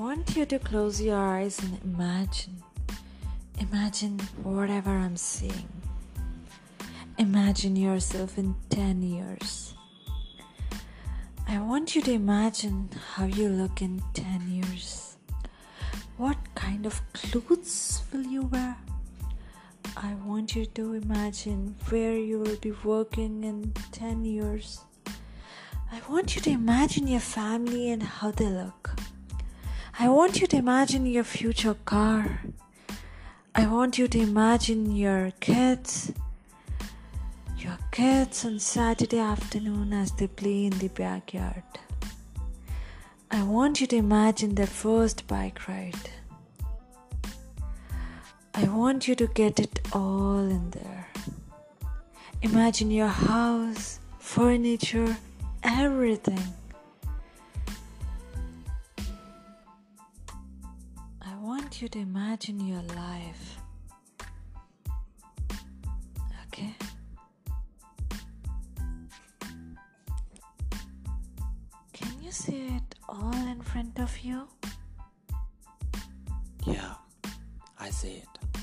want you to close your eyes and imagine. Imagine whatever I'm seeing. Imagine yourself in 10 years. I want you to imagine how you look in 10 years. What kind of clothes will you wear? I want you to imagine where you will be working in 10 years. I want you to imagine your family and how they look. I want you to imagine your future car. I want you to imagine your kids. Your kids on Saturday afternoon as they play in the backyard. I want you to imagine their first bike ride. I want you to get it all in there. Imagine your house, furniture, everything. Want you to imagine your life. Okay? Can you see it all in front of you? Yeah, I see it.